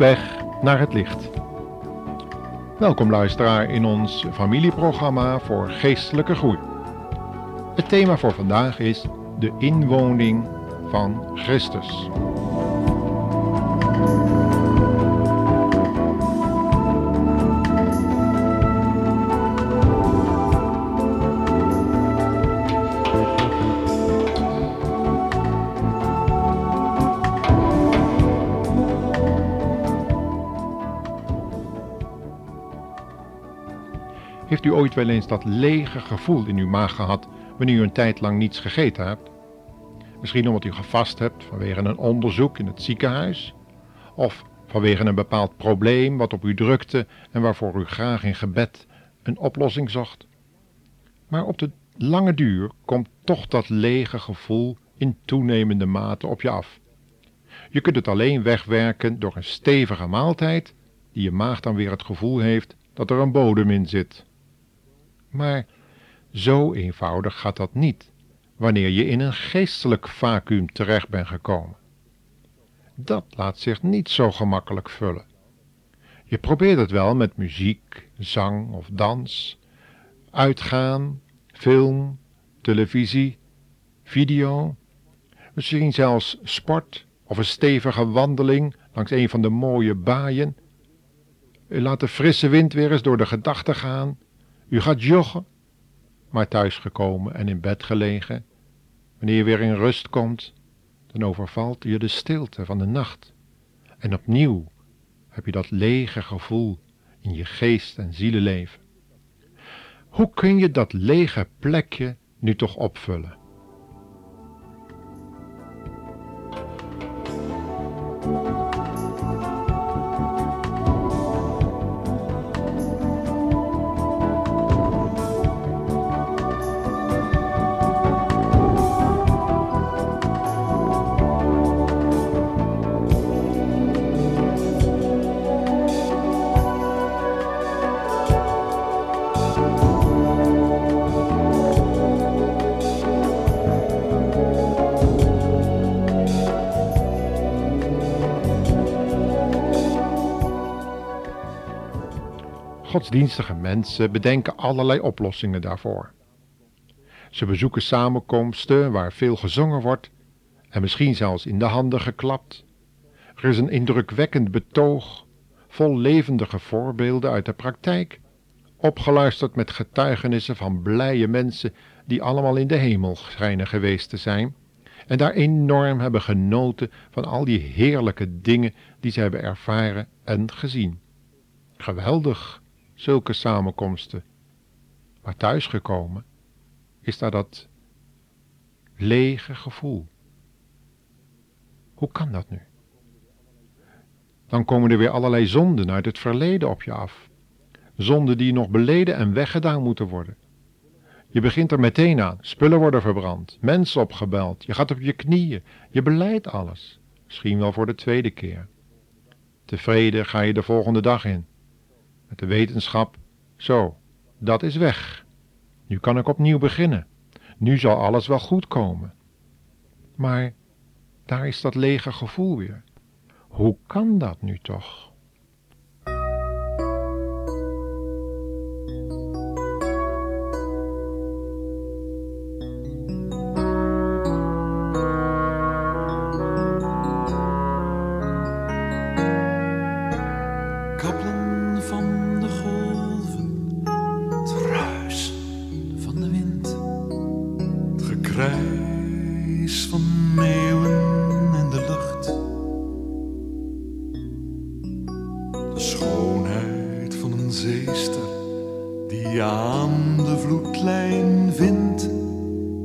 Weg naar het licht. Welkom luisteraar in ons familieprogramma voor geestelijke groei. Het thema voor vandaag is de inwoning van Christus. Heeft u ooit wel eens dat lege gevoel in uw maag gehad wanneer u een tijd lang niets gegeten hebt? Misschien omdat u gevast hebt vanwege een onderzoek in het ziekenhuis, of vanwege een bepaald probleem wat op u drukte en waarvoor u graag in gebed een oplossing zocht. Maar op de lange duur komt toch dat lege gevoel in toenemende mate op je af. Je kunt het alleen wegwerken door een stevige maaltijd, die je maag dan weer het gevoel heeft dat er een bodem in zit. Maar zo eenvoudig gaat dat niet wanneer je in een geestelijk vacuüm terecht bent gekomen. Dat laat zich niet zo gemakkelijk vullen. Je probeert het wel met muziek, zang of dans, uitgaan, film, televisie, video, misschien zelfs sport of een stevige wandeling langs een van de mooie baaien. Laat de frisse wind weer eens door de gedachten gaan u gaat joggen, maar thuisgekomen en in bed gelegen, wanneer je weer in rust komt, dan overvalt je de stilte van de nacht. En opnieuw heb je dat lege gevoel in je geest en zielenleven. Hoe kun je dat lege plekje nu toch opvullen? Godsdienstige mensen bedenken allerlei oplossingen daarvoor. Ze bezoeken samenkomsten waar veel gezongen wordt en misschien zelfs in de handen geklapt. Er is een indrukwekkend betoog, vol levendige voorbeelden uit de praktijk, opgeluisterd met getuigenissen van blije mensen die allemaal in de hemel schijnen geweest te zijn en daar enorm hebben genoten van al die heerlijke dingen die ze hebben ervaren en gezien. Geweldig, zulke samenkomsten. Maar thuisgekomen is daar dat lege gevoel. Hoe kan dat nu? Dan komen er weer allerlei zonden uit het verleden op je af. Zonden die nog beleden en weggedaan moeten worden. Je begint er meteen aan. Spullen worden verbrand, mensen opgebeld, je gaat op je knieën, je beleidt alles. Misschien wel voor de tweede keer. Tevreden ga je de volgende dag in met de wetenschap, zo, dat is weg. Nu kan ik opnieuw beginnen. Nu zal alles wel goed komen. Maar daar is dat lege gevoel weer. Hoe kan dat nu toch?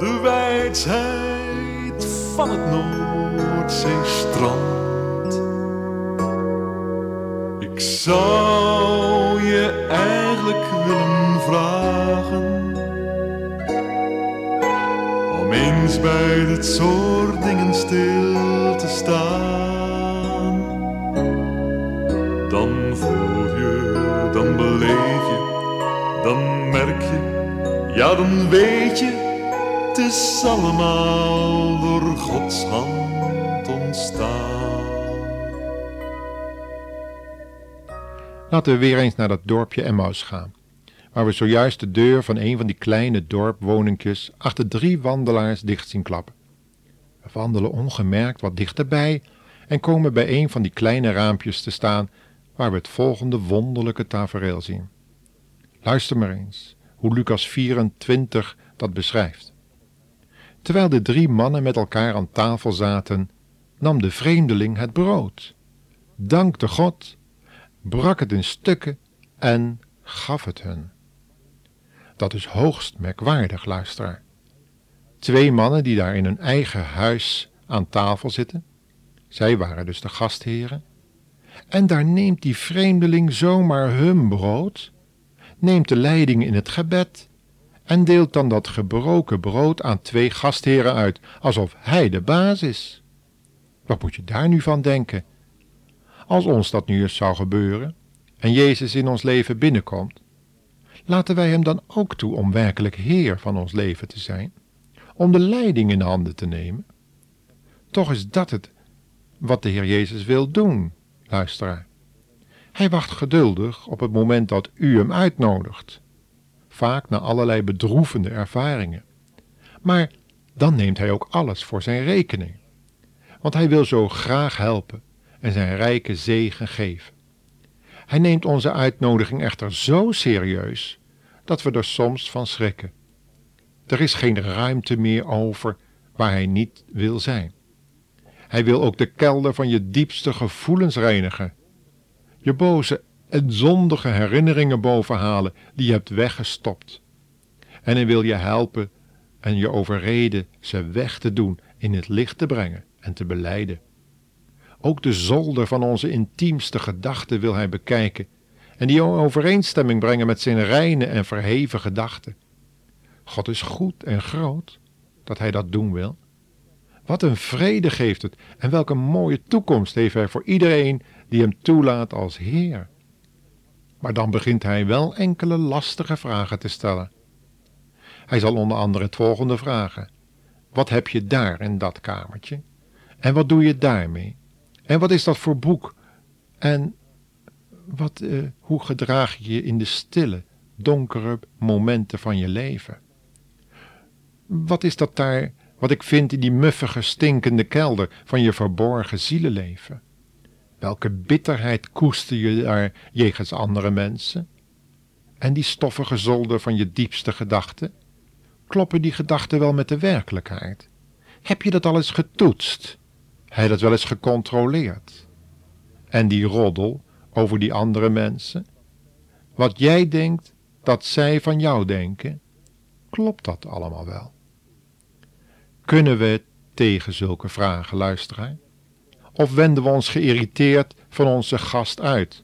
de wijsheid van het Noordzeestrand. Ik zou je eigenlijk willen vragen om eens bij dit soort dingen stil te staan. Dan voel je, dan beleef je, dan merk je, ja dan weet je, het is allemaal door Gods hand ontstaan. Laten we weer eens naar dat dorpje Emmaus gaan, waar we zojuist de deur van een van die kleine dorpwoningjes achter drie wandelaars dicht zien klappen. We wandelen ongemerkt wat dichterbij en komen bij een van die kleine raampjes te staan waar we het volgende wonderlijke tafereel zien. Luister maar eens hoe Lucas 24 dat beschrijft. Terwijl de drie mannen met elkaar aan tafel zaten, nam de vreemdeling het brood, dankte God brak het in stukken en gaf het hun. Dat is hoogst merkwaardig, luisteraar. Twee mannen die daar in hun eigen huis aan tafel zitten, zij waren dus de gastheren, en daar neemt die vreemdeling zomaar hun brood, neemt de leiding in het gebed en deelt dan dat gebroken brood aan twee gastheren uit, alsof hij de baas is. Wat moet je daar nu van denken? Als ons dat nu eens zou gebeuren en Jezus in ons leven binnenkomt, laten wij Hem dan ook toe om werkelijk Heer van ons leven te zijn, om de leiding in handen te nemen. Toch is dat het wat de Heer Jezus wil doen, luisteraar. Hij wacht geduldig op het moment dat u hem uitnodigt, vaak na allerlei bedroevende ervaringen. Maar dan neemt hij ook alles voor zijn rekening, want hij wil zo graag helpen en zijn rijke zegen geven. Hij neemt onze uitnodiging echter zo serieus dat we er soms van schrikken. Er is geen ruimte meer over waar hij niet wil zijn. Hij wil ook de kelder van je diepste gevoelens reinigen. Je boze en zondige herinneringen bovenhalen die je hebt weggestopt. En hij wil je helpen en je overreden ze weg te doen, in het licht te brengen en te beleiden. Ook de zolder van onze intiemste gedachten wil hij bekijken en die in overeenstemming brengen met zijn reine en verheven gedachten. God is goed en groot dat hij dat doen wil. Wat een vrede geeft het en welke mooie toekomst heeft hij voor iedereen die hem toelaat als Heer. Maar dan begint hij wel enkele lastige vragen te stellen. Hij zal onder andere het volgende vragen: Wat heb je daar in dat kamertje? En wat doe je daarmee? En wat is dat voor boek? En wat, uh, hoe gedraag je je in de stille, donkere momenten van je leven? Wat is dat daar wat ik vind in die muffige, stinkende kelder van je verborgen zielenleven? Welke bitterheid koester je daar jegens andere mensen? En die stoffige zolder van je diepste gedachten? Kloppen die gedachten wel met de werkelijkheid? Heb je dat al eens getoetst? hij dat wel eens gecontroleerd? En die roddel over die andere mensen? Wat jij denkt dat zij van jou denken, klopt dat allemaal wel? Kunnen we tegen zulke vragen luisteren? Of wenden we ons geïrriteerd van onze gast uit?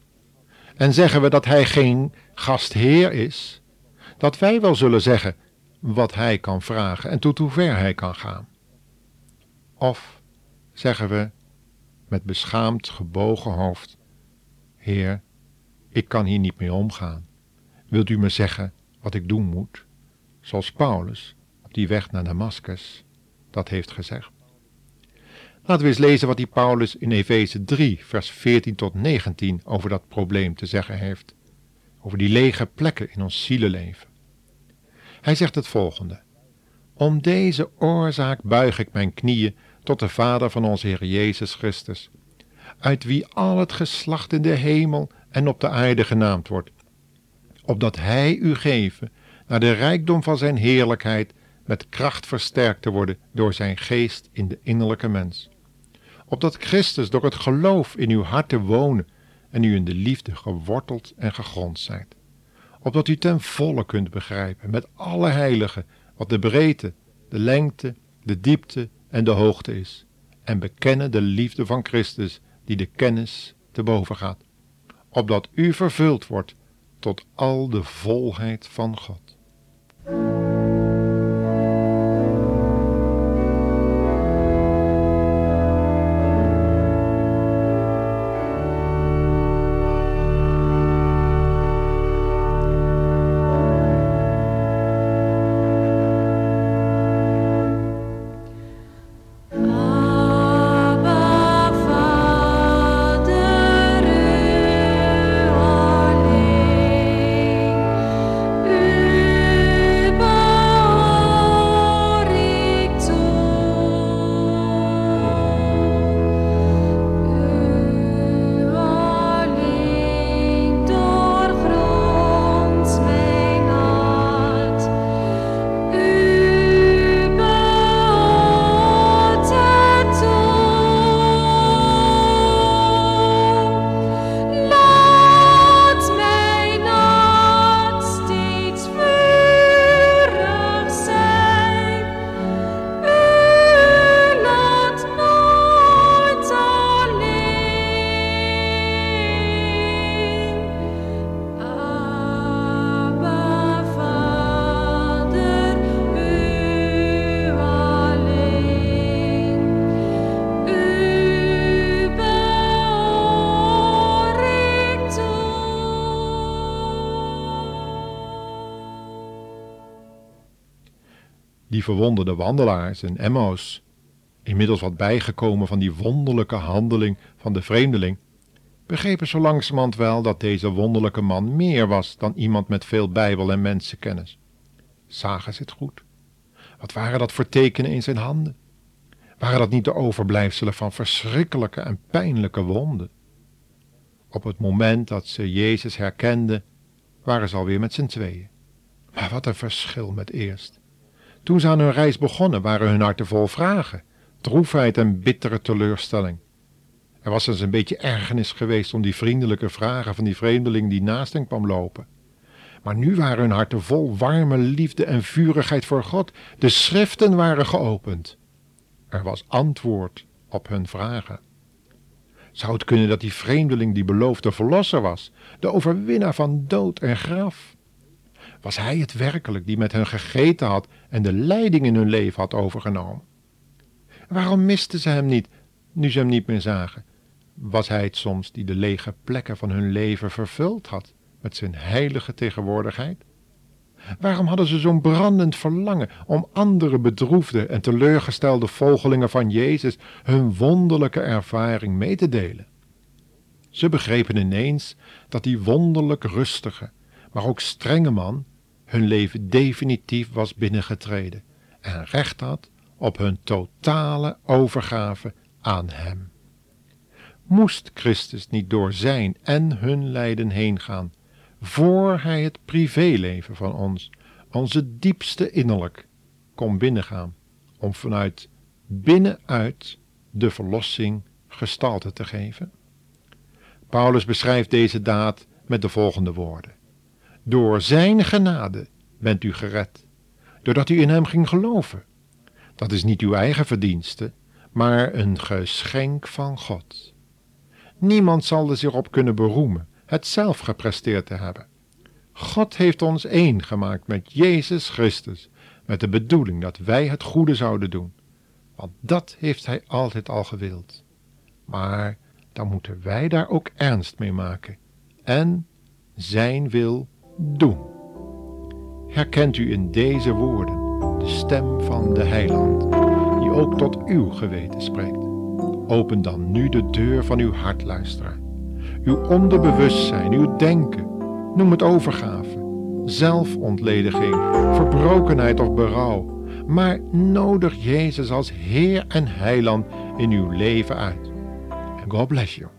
En zeggen we dat hij geen gastheer is? Dat wij wel zullen zeggen wat hij kan vragen en tot hoe ver hij kan gaan? Of zeggen we met beschaamd gebogen hoofd: Heer, ik kan hier niet mee omgaan. Wilt u me zeggen wat ik doen moet? Zoals Paulus op die weg naar Damascus dat heeft gezegd. Laten we eens lezen wat die Paulus in Efeze 3, vers 14 tot 19 over dat probleem te zeggen heeft. Over die lege plekken in ons zielenleven. Hij zegt het volgende. Om deze oorzaak buig ik mijn knieën tot de Vader van onze Heer Jezus Christus, uit wie al het geslacht in de hemel en op de aarde genaamd wordt, opdat Hij u geven, naar de rijkdom van Zijn heerlijkheid, met kracht versterkt te worden door Zijn geest in de innerlijke mens. Opdat Christus door het geloof in uw harten wonen en u in de liefde geworteld en gegrond zijt. Opdat u ten volle kunt begrijpen met alle heiligen wat de breedte, de lengte, de diepte en de hoogte is, en bekennen de liefde van Christus die de kennis te boven gaat, opdat u vervuld wordt tot al de volheid van God. Die verwonderde wandelaars en Emmaus, inmiddels wat bijgekomen van die wonderlijke handeling van de vreemdeling, begrepen zo langzamerhand wel dat deze wonderlijke man meer was dan iemand met veel bijbel en mensenkennis. Zagen ze het goed? Wat waren dat voor tekenen in zijn handen? Waren dat niet de overblijfselen van verschrikkelijke en pijnlijke wonden? Op het moment dat ze Jezus herkenden, waren ze alweer met z'n tweeën. Maar wat een verschil met eerst. Toen ze aan hun reis begonnen, waren hun harten vol vragen, droefheid en bittere teleurstelling. Er was eens een beetje ergernis geweest om die vriendelijke vragen van die vreemdeling die naast hen kwam lopen. Maar nu waren hun harten vol warme liefde en vurigheid voor God. De schriften waren geopend. Er was antwoord op hun vragen. Zou het kunnen dat die vreemdeling die beloofde verlosser was, de overwinnaar van dood en graf? Was hij het werkelijk die met hen gegeten had en de leiding in hun leven had overgenomen? Waarom misten ze hem niet, nu ze hem niet meer zagen? Was hij het soms die de lege plekken van hun leven vervuld had met zijn heilige tegenwoordigheid? Waarom hadden ze zo'n brandend verlangen om andere bedroefde en teleurgestelde volgelingen van Jezus hun wonderlijke ervaring mee te delen? Ze begrepen ineens dat die wonderlijk rustige, maar ook strenge man hun leven definitief was binnengetreden en recht had op hun totale overgave aan Hem. Moest Christus niet door zijn en hun lijden heen gaan, voor Hij het privéleven van ons, onze diepste innerlijk, kon binnengaan, om vanuit binnenuit de verlossing gestalte te geven? Paulus beschrijft deze daad met de volgende woorden. Door zijn genade bent u gered, doordat u in hem ging geloven. Dat is niet uw eigen verdienste, maar een geschenk van God. Niemand zal er zich op kunnen beroemen het zelf gepresteerd te hebben. God heeft ons één gemaakt met Jezus Christus, met de bedoeling dat wij het goede zouden doen. Want dat heeft Hij altijd al gewild. Maar dan moeten wij daar ook ernst mee maken en Zijn wil doen. Herkent u in deze woorden de stem van de Heiland, die ook tot uw geweten spreekt? Open dan nu de deur van uw hart, luisteraar. Uw onderbewustzijn, uw denken, noem het overgave, zelfontlediging, verbrokenheid of berouw. Maar nodig Jezus als Heer en Heiland in uw leven uit. God bless you.